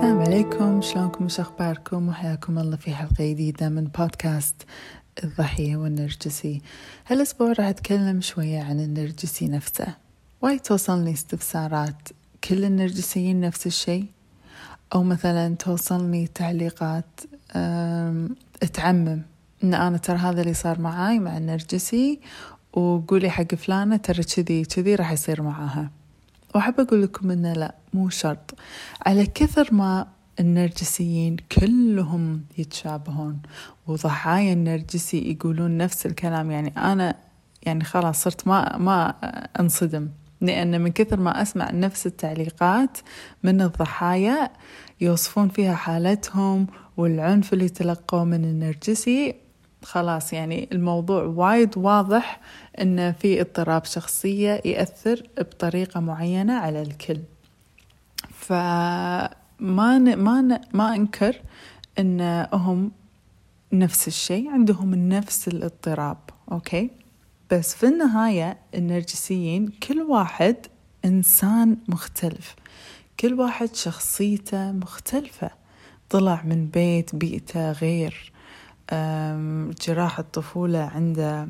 السلام عليكم. شلونكم وش أخباركم؟ وحياكم الله في حلقة جديدة من بودكاست الضحية والنرجسي. هالأسبوع راح أتكلم شوية عن النرجسي نفسه. وايد توصلني استفسارات. كل النرجسيين نفس الشيء؟ أو مثلا توصلني تعليقات تعمم إن أنا ترى هذا اللي صار معاي مع النرجسي وقولي حق فلانة ترى كذي كذي راح يصير معاها. وأحب أقول لكم إنه لا مو شرط. على كثر ما النرجسيين كلهم يتشابهون وضحايا النرجسي يقولون نفس الكلام. يعني أنا يعني خلاص صرت ما ما أنصدم لأن من كثر ما أسمع نفس التعليقات من الضحايا يوصفون فيها حالتهم والعنف اللي تلقوه من النرجسي خلاص يعني الموضوع وايد واضح إن في اضطراب شخصية يأثر بطريقة معينة على الكل. فما ن... ما ن... ما أنكر إن هم نفس الشيء عندهم نفس الاضطراب أوكي؟ بس في النهاية النرجسيين كل واحد إنسان مختلف. كل واحد شخصيته مختلفة. طلع من بيت بيئته غير. جراح الطفولة عنده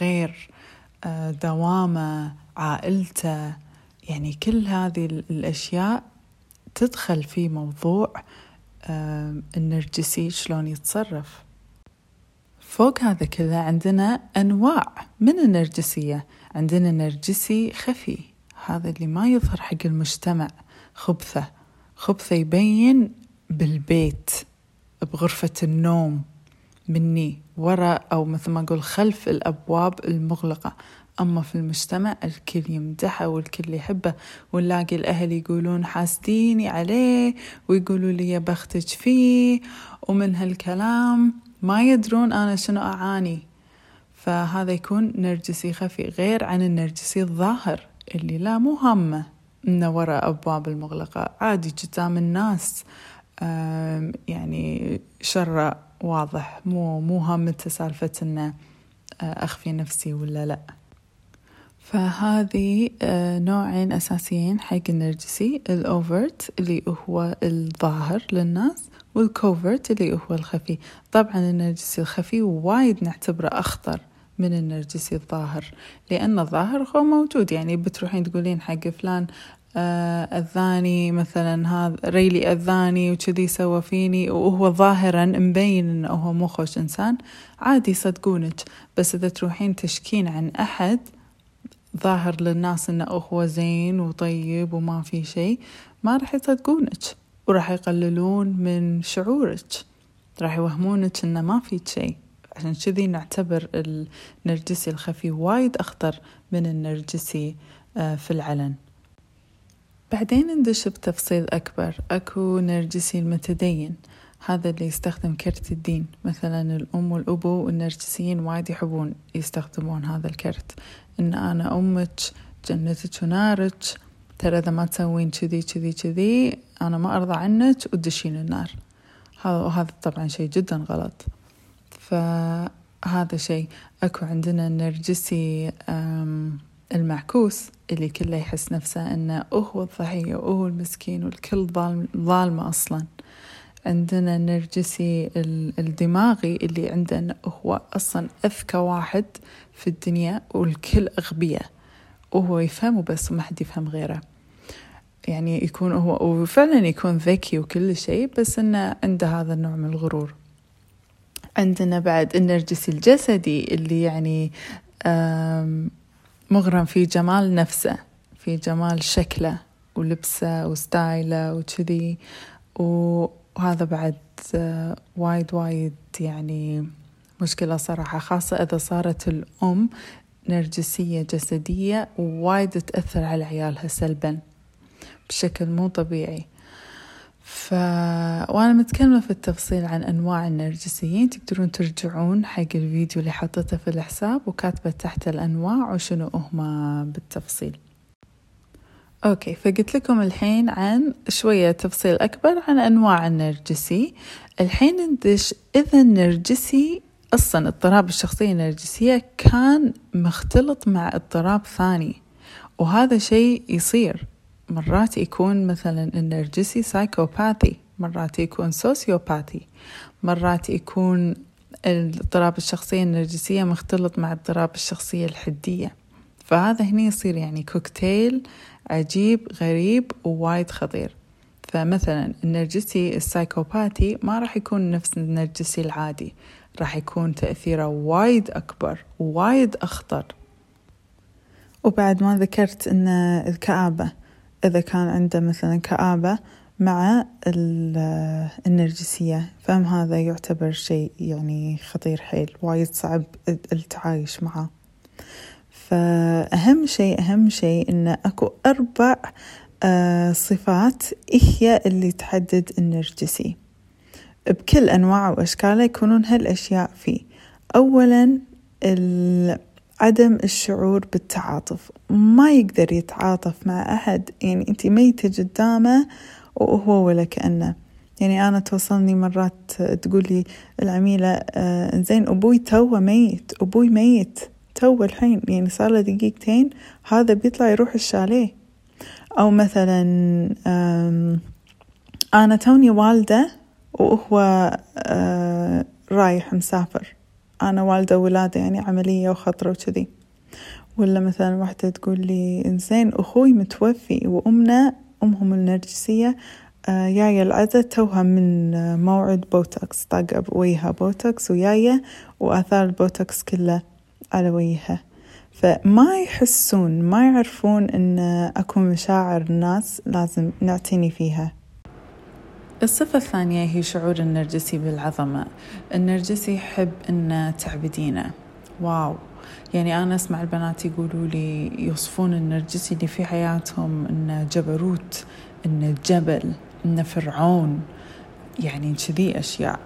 غير دوامة عائلته يعني كل هذه الأشياء تدخل في موضوع النرجسي شلون يتصرف. فوق هذا كله عندنا أنواع من النرجسية. عندنا نرجسي خفي هذا اللي ما يظهر حق المجتمع خبثة. خبثة يبين بالبيت بغرفة النوم. مني وراء أو مثل ما أقول خلف الأبواب المغلقة. أما في المجتمع الكل يمدحه والكل يحبه ونلاقي الأهل يقولون حاسديني عليه ويقولوا لي يا بختك فيه ومن هالكلام ما يدرون أنا شنو أعاني. فهذا يكون نرجسي خفي غير عن النرجسي الظاهر اللي لا مو هامه إنه وراء أبواب المغلقة. عادي قدام الناس يعني شر واضح. مو مو هامته سالفة انه آه، أخفي نفسي ولا لا. فهذه آه، نوعين أساسيين حق النرجسي. الأوفرت اللي هو الظاهر للناس والكوفرت اللي هو الخفي. طبعا النرجسي الخفي وايد نعتبره أخطر من النرجسي الظاهر لأن الظاهر هو موجود. يعني بتروحين تقولين حق فلان أذاني مثلا هذا ريلي أذاني وكذي سوى فيني وهو ظاهرا مبين إنه هو مو خوش إنسان. عادي يصدقونك بس إذا تروحين تشكين عن أحد ظاهر للناس إنه هو زين وطيب وما في شيء ما راح يصدقونك وراح يقللون من شعورك. راح يوهمونك إنه ما في شيء. عشان كذي نعتبر النرجسي الخفي وايد أخطر من النرجسي آه، في العلن. بعدين ندش بتفصيل أكبر. أكو نرجسي المتدين هذا اللي يستخدم كرت الدين. مثلا الأم والأبو والنرجسيين وايد يحبون يستخدمون هذا الكرت. إن أنا أمك جنتك ونارك ترى إذا ما تسوين كذي كذي كذي أنا ما أرضى عنك وتدشين النار. هذا وهذا طبعا شيء جدا غلط. فهذا شيء. أكو عندنا نرجسي المعكوس اللي كله يحس نفسه إنه هو الضحية وهو المسكين والكل ظالم ظالمة أصلا. عندنا النرجسي الدماغي اللي عنده إنه هو أصلا اذكى واحد في الدنيا والكل أغبياء. وهو يفهم بس ما حد يفهم غيره. يعني يكون هو وفعلا يكون ذكي وكل شيء بس إنه عنده هذا النوع من الغرور. عندنا بعد النرجسي الجسدي اللي يعني مغرم في جمال نفسه في جمال شكله ولبسه وستايله وكذي. وهذا بعد وايد وايد يعني مشكلة صراحة خاصة إذا صارت الأم نرجسية جسدية وايد تأثر على عيالها سلبا بشكل مو طبيعي. ف... وأنا متكلمة في التفصيل عن أنواع النرجسيين. تقدرون ترجعون حق الفيديو اللي حطيته في الحساب وكاتبة تحت الأنواع وشنو هما بالتفصيل. أوكي فقلت لكم الحين عن شوية تفصيل أكبر عن أنواع النرجسي. الحين ندش إذا النرجسي أصلا اضطراب الشخصية النرجسية كان مختلط مع اضطراب ثاني وهذا شيء يصير. مرات يكون مثلا النرجسي سايكوباثي مرات يكون سوسيوباثي مرات يكون اضطراب الشخصية النرجسية مختلط مع اضطراب الشخصية الحدية. فهذا هنا يصير يعني كوكتيل عجيب غريب ووايد خطير. فمثلا النرجسي السايكوباثي ما راح يكون نفس النرجسي العادي راح يكون تأثيره وايد أكبر ووايد أخطر. وبعد ما ذكرت أن الكآبة إذا كان عنده مثلا كآبة مع النرجسية فهم هذا يعتبر شيء يعني خطير حيل وايد صعب التعايش معه. فأهم شيء أهم شيء إن أكو أربع آه، صفات هي اللي تحدد النرجسي. بكل أنواعه وأشكاله يكونون هالأشياء فيه. أولا عدم الشعور بالتعاطف. ما يقدر يتعاطف مع أحد يعني أنت ميتة قدامه وهو ولا كأنه. يعني أنا توصلني مرات تقول لي العميلة آه زين أبوي توه ميت أبوي ميت تو الحين. يعني صار له دقيقتين هذا بيطلع يروح الشاليه. أو مثلا أنا توني والدة وهو آه رايح مسافر. أنا والدة ولادة يعني عملية وخطرة وكذي. ولا مثلا واحدة تقول لي إنزين أخوي متوفي وأمنا أمهم النرجسية آه يايا العزة توها من موعد بوتوكس طاقة بويها بوتوكس ويايا وآثار البوتوكس كلها على وجهها فما يحسون ما يعرفون إن أكو مشاعر الناس لازم نعتني فيها. الصفة الثانية هي شعور النرجسي بالعظمة. النرجسي يحب أن تعبدينه. واو. يعني أنا أسمع البنات يقولوا لي يوصفون النرجسي اللي في حياتهم إنه جبروت إنه جبل إنه فرعون. يعني كذي أشياء.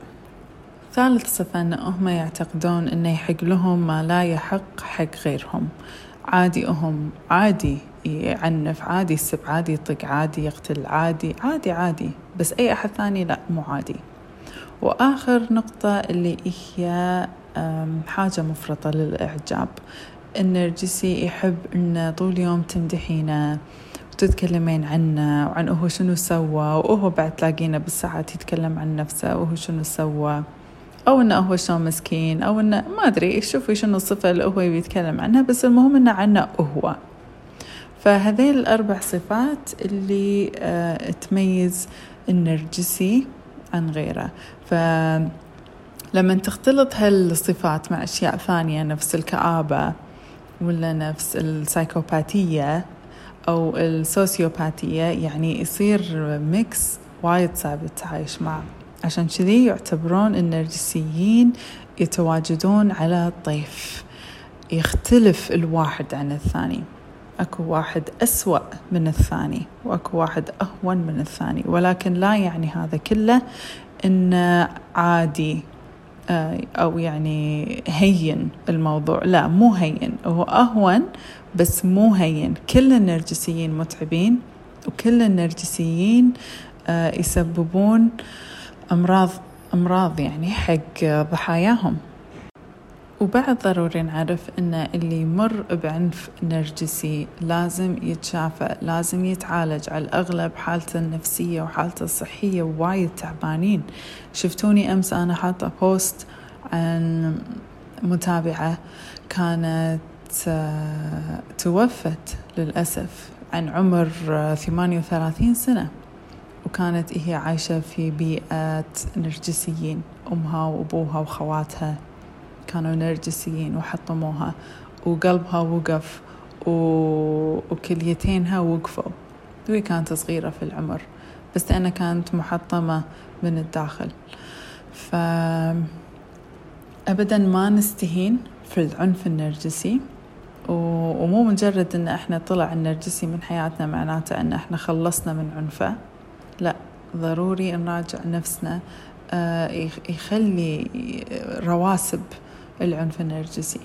ثالث صفة أن هم يعتقدون أنه يحق لهم ما لا يحق حق غيرهم. عادي هم. عادي يعنف عادي يسب عادي يطق عادي يقتل عادي عادي عادي. بس أي أحد ثاني لا مو عادي. وآخر نقطة اللي هي حاجة مفرطة للإعجاب. النرجسي يحب أن طول يوم تمدحينه وتتكلمين عنه وعن هو شنو سوى وهو بعد تلاقينه بالساعات يتكلم عن نفسه وهو شنو سوى. أو إنه هو شلون مسكين أو إنه ما أدري شوفي شنو الصفة اللي هو بيتكلم عنها بس المهم إنه عنه هو. فهذيل الأربع صفات اللي آه تميز النرجسي عن غيره. فلما تختلط هالصفات مع أشياء ثانية نفس الكآبة ولا نفس السايكوباتية أو السوسيوباتية يعني يصير ميكس وايد صعب التعايش معه. عشان كذي يعتبرون النرجسيين يتواجدون على طيف يختلف الواحد عن الثاني. أكو واحد أسوأ من الثاني وأكو واحد أهون من الثاني ولكن لا يعني هذا كله انه عادي آه، أو يعني هين الموضوع. لا مو هين هو أهون بس مو هين. كل النرجسيين متعبين وكل النرجسيين آه، يسببون أمراض أمراض يعني حق ضحاياهم. وبعد ضروري نعرف أن اللي يمر بعنف نرجسي لازم يتشافى لازم يتعالج. على الأغلب حالته النفسية وحالته الصحية وايد تعبانين. شفتوني أمس أنا حاطة بوست عن متابعة كانت آه، توفت للأسف عن عمر 38 سنة. وكانت هي عايشة في بيئة نرجسيين أمها وأبوها وخواتها. كانوا نرجسيين وحطموها وقلبها وقف و... وكليتينها وقفوا. وهي كانت صغيرة في العمر بس لأنها كانت محطمة من الداخل. ف أبدا ما نستهين في العنف النرجسي ومو مجرد إن إحنا طلع النرجسي من حياتنا معناته إن إحنا خلصنا من عنفه. لا ضروري نراجع نفسنا آه، يخلي رواسب العنف النرجسي.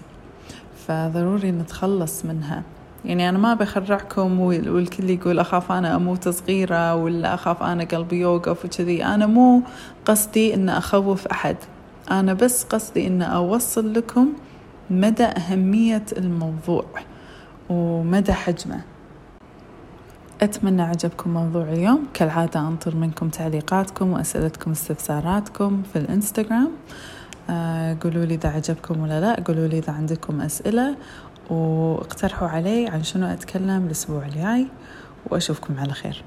فضروري نتخلص منها. يعني أنا ما بخرعكم والكل يقول أخاف أنا أموت صغيرة ولا أخاف أنا قلبي يوقف وكذي. أنا مو قصدي أن أخوف أحد. أنا بس قصدي أن أوصل لكم مدى أهمية الموضوع ومدى حجمه. أتمنى عجبكم موضوع اليوم. كالعادة أنطر منكم تعليقاتكم وأسئلتكم استفساراتكم في الإنستغرام. قولوا لي إذا عجبكم ولا لا. قولوا لي إذا عندكم أسئلة واقترحوا علي عن شنو أتكلم الأسبوع الجاي وأشوفكم على خير.